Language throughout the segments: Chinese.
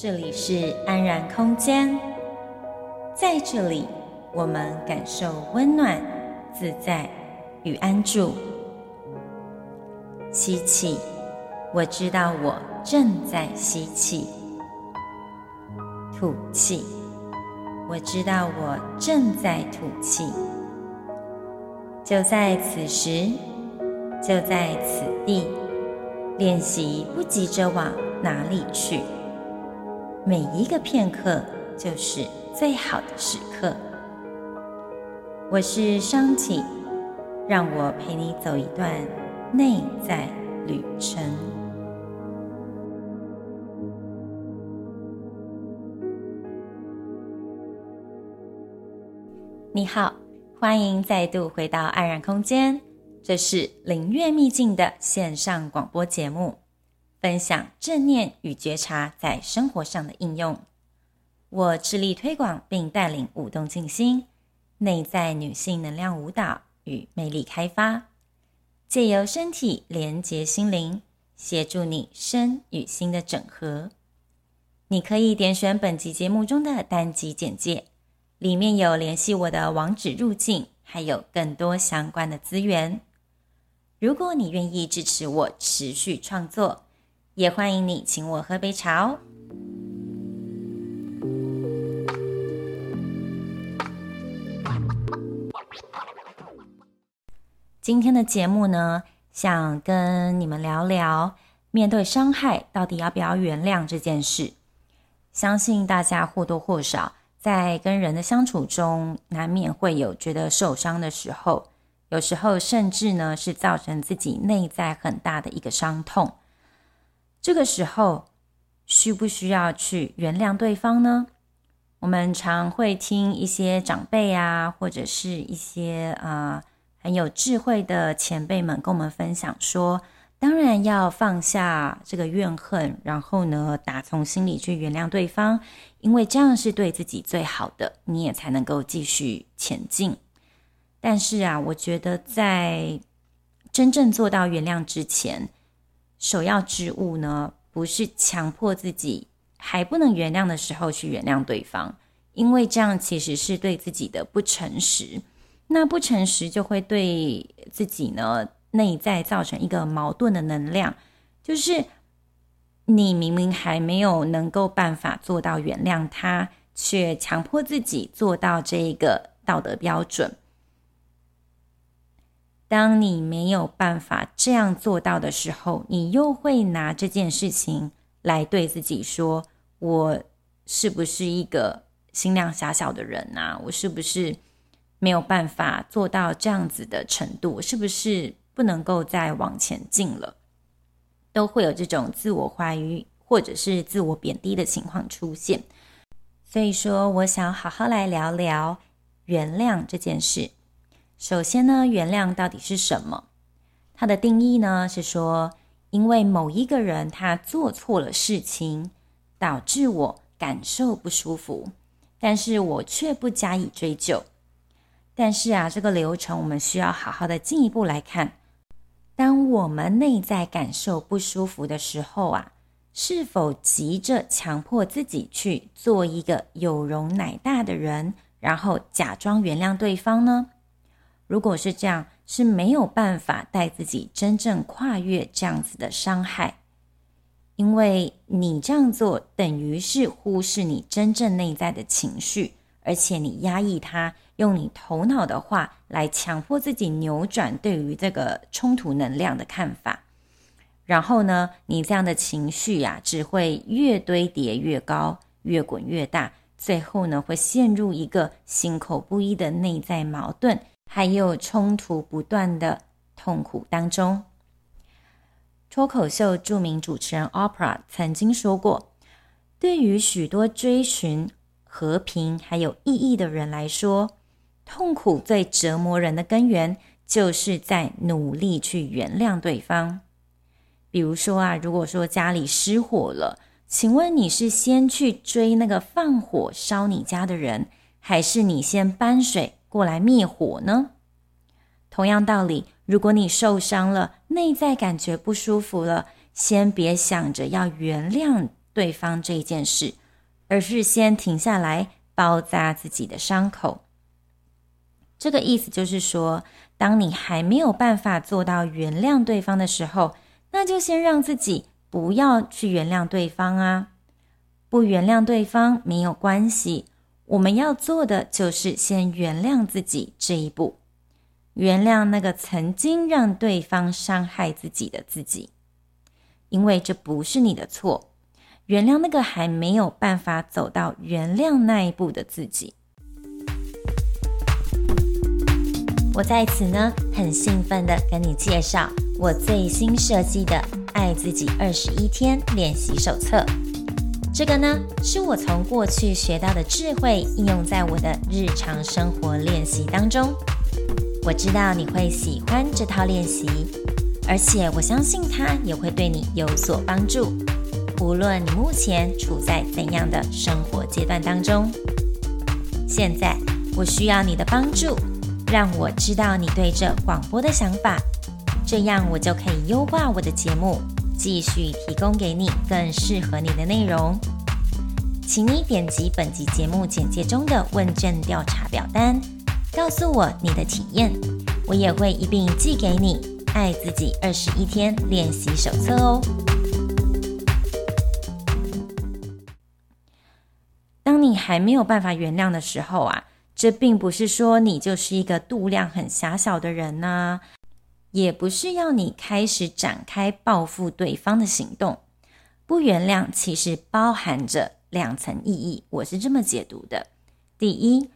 这里是安然空间，在这里我们感受温暖、自在与安住。吸气，我知道我正在吸气；吐气，我知道我正在吐气。就在此时，就在此地，练习不急着往哪里去。每一个片刻就是最好的时刻。我是商启，让我陪你走一段内在旅程。你好，欢迎再度回到安然空间，这是灵悦秘境的线上广播节目。分享正念与觉察在生活上的应用。我致力推广并带领舞动静心、内在女性能量舞蹈与魅力开发，借由身体连接心灵，协助你身与心的整合。你可以点选本集节目中的单集简介，里面有联系我的网址入境，还有更多相关的资源。如果你愿意支持我持续创作，也欢迎你请我喝杯茶哦。今天的节目呢，想跟你们聊聊，面对伤害到底要不要原谅这件事。相信大家或多或少在跟人的相处中，难免会有觉得受伤的时候，有时候甚至呢是造成自己内在很大的一个伤痛。这个时候，需不需要去原谅对方呢？我们常会听一些长辈啊，或者是一些啊、很有智慧的前辈们跟我们分享说，当然要放下这个怨恨，然后呢，打从心里去原谅对方，因为这样是对自己最好的，你也才能够继续前进。但是啊，我觉得在真正做到原谅之前，首要之务呢，不是强迫自己还不能原谅的时候去原谅对方，因为这样其实是对自己的不诚实。那不诚实就会对自己呢内在造成一个矛盾的能量，就是你明明还没有能够办法做到原谅他，却强迫自己做到这一个道德标准。当你没有办法这样做到的时候，你又会拿这件事情来对自己说：“我是不是一个心量狭小的人啊？我是不是没有办法做到这样子的程度？我是不是不能够再往前进了？”都会有这种自我怀疑或者是自我贬低的情况出现。所以说，我想好好来聊聊原谅这件事。首先呢，原谅到底是什么？它的定义呢是说，因为某一个人他做错了事情，导致我感受不舒服，但是我却不加以追究。但是啊，这个流程我们需要好好的进一步来看。当我们内在感受不舒服的时候啊，是否急着强迫自己去做一个有容乃大的人，然后假装原谅对方呢？如果是这样，是没有办法带自己真正跨越这样子的伤害，因为你这样做等于是忽视你真正内在的情绪，而且你压抑它，用你头脑的话来强迫自己扭转对于这个冲突能量的看法，然后呢，你这样的情绪呀，只会越堆叠越高，越滚越大，最后呢，会陷入一个心口不一的内在矛盾。还有冲突不断的痛苦当中，脱口秀著名主持人 OPRA 曾经说过：“对于许多追寻和平还有意义的人来说，痛苦最折磨人的根源，就是在努力去原谅对方。比如说啊，如果说家里失火了，请问你是先去追那个放火烧你家的人，还是你先搬水？”过来灭火呢？同样道理，如果你受伤了，内在感觉不舒服了，先别想着要原谅对方这件事，而是先停下来包扎自己的伤口。这个意思就是说，当你还没有办法做到原谅对方的时候，那就先让自己不要去原谅对方啊。不原谅对方没有关系，我们要做的就是先原谅自己这一步，原谅那个曾经让对方伤害自己的自己，因为这不是你的错。原谅那个还没有办法走到原谅那一步的自己。我在此呢，很兴奋的跟你介绍我最新设计的《爱自己二十一天练习手册》。这个呢，是我从过去学到的智慧，应用在我的日常生活练习当中。我知道你会喜欢这套练习，而且我相信它也会对你有所帮助。无论你目前处在怎样的生活阶段当中，现在我需要你的帮助。让我知道你对这广播的想法，这样我就可以优化我的节目，继续提供给你更适合你的内容。请你点击本集节目简介中的问卷调查表单，告诉我你的体验，我也会一并寄给你《爱自己二十一天练习手册》哦。当你还没有办法原谅的时候啊。这并不是说你就是一个度量很狭小的人呐，也不是要你开始展开报复对方的行动。不原谅其实包含着两层意义，我是这么解读的：第一，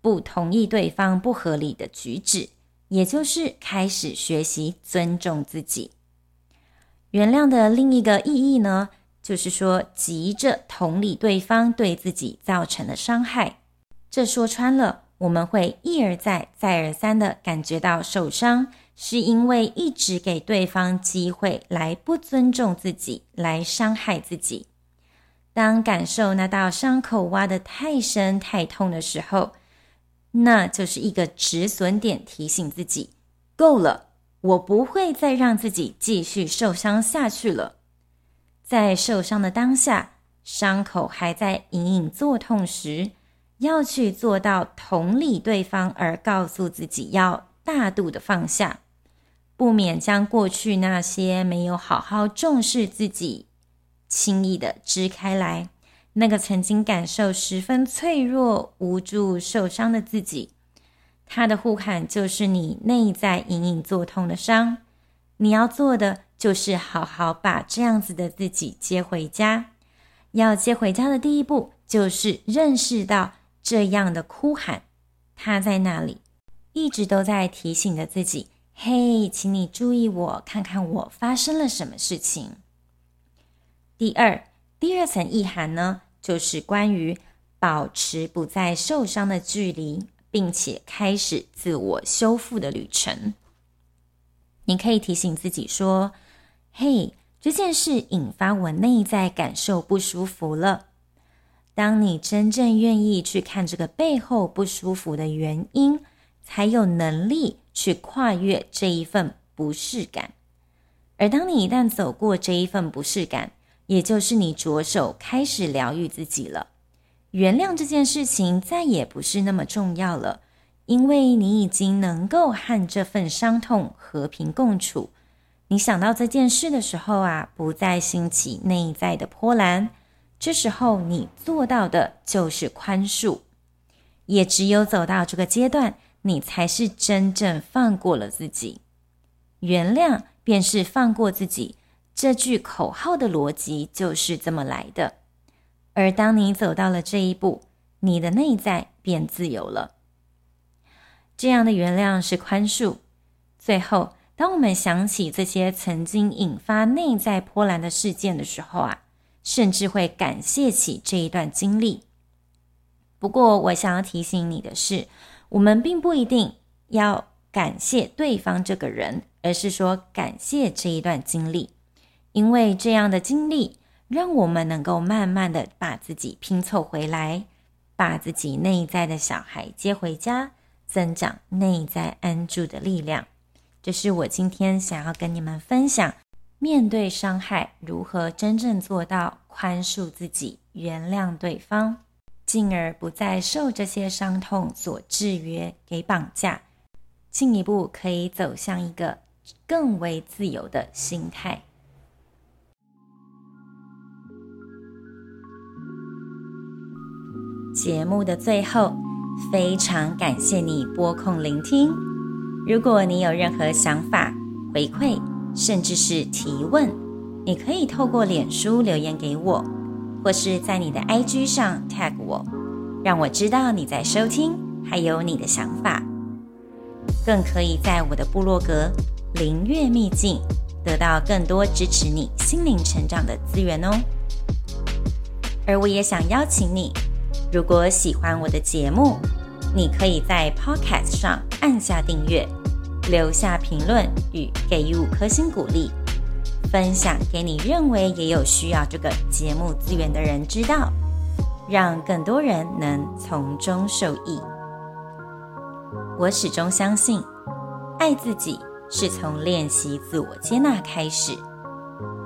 不同意对方不合理的举止，也就是开始学习尊重自己。原谅的另一个意义呢，就是说急着同理对方对自己造成的伤害。这说穿了，我们会一而再、再而三的感觉到受伤，是因为一直给对方机会来不尊重自己，来伤害自己。当感受那道伤口挖得太深、太痛的时候，那就是一个止损点，提醒自己够了，我不会再让自己继续受伤下去了。在受伤的当下，伤口还在隐隐作痛时，要去做到同理对方，而告诉自己要大度的放下，不免将过去那些没有好好重视自己，轻易的支开来。那个曾经感受十分脆弱、无助、受伤的自己，他的呼喊就是你内在隐隐作痛的伤。你要做的就是好好把这样子的自己接回家。要接回家的第一步，就是认识到。这样的哭喊，他在那里，一直都在提醒着自己：“嘿，请你注意我，看看我发生了什么事情。”第二，第二层意涵呢，就是关于保持不再受伤的距离，并且开始自我修复的旅程。你可以提醒自己说：“嘿，这件事引发我内在感受不舒服了。”当你真正愿意去看这个背后不舒服的原因，才有能力去跨越这一份不适感。而当你一旦走过这一份不适感，也就是你着手开始疗愈自己了。原谅这件事情再也不是那么重要了，因为你已经能够和这份伤痛和平共处。你想到这件事的时候啊，不再兴起内在的波澜。这时候，你做到的就是宽恕，也只有走到这个阶段，你才是真正放过了自己。原谅便是放过自己，这句口号的逻辑就是这么来的。而当你走到了这一步，你的内在便自由了。这样的原谅是宽恕。最后，当我们想起这些曾经引发内在波澜的事件的时候啊。甚至会感谢起这一段经历。不过，我想要提醒你的是，我们并不一定要感谢对方这个人，而是说感谢这一段经历，因为这样的经历让我们能够慢慢的把自己拼凑回来，把自己内在的小孩接回家，增长内在安住的力量。这是我今天想要跟你们分享面对伤害，如何真正做到宽恕自己、原谅对方，进而不再受这些伤痛所制约、给绑架，进一步可以走向一个更为自由的心态。节目的最后，非常感谢你拨空聆听。如果你有任何想法、回馈，甚至是提问，你可以透过脸书留言给我，或是在你的 IG 上 tag 我，让我知道你在收听，还有你的想法。更可以在我的部落格“灵月秘境”得到更多支持你心灵成长的资源哦。而我也想邀请你，如果喜欢我的节目，你可以在 Podcast 上按下订阅。留下评论与给予五颗星鼓励，分享给你认为也有需要这个节目资源的人知道，让更多人能从中受益。我始终相信，爱自己是从练习自我接纳开始。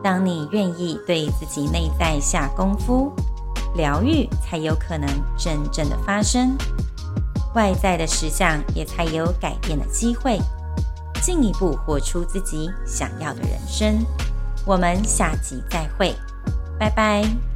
当你愿意对自己内在下功夫，疗愈才有可能真正的发生，外在的实相也才有改变的机会。进一步活出自己想要的人生。我们下集再会，拜拜。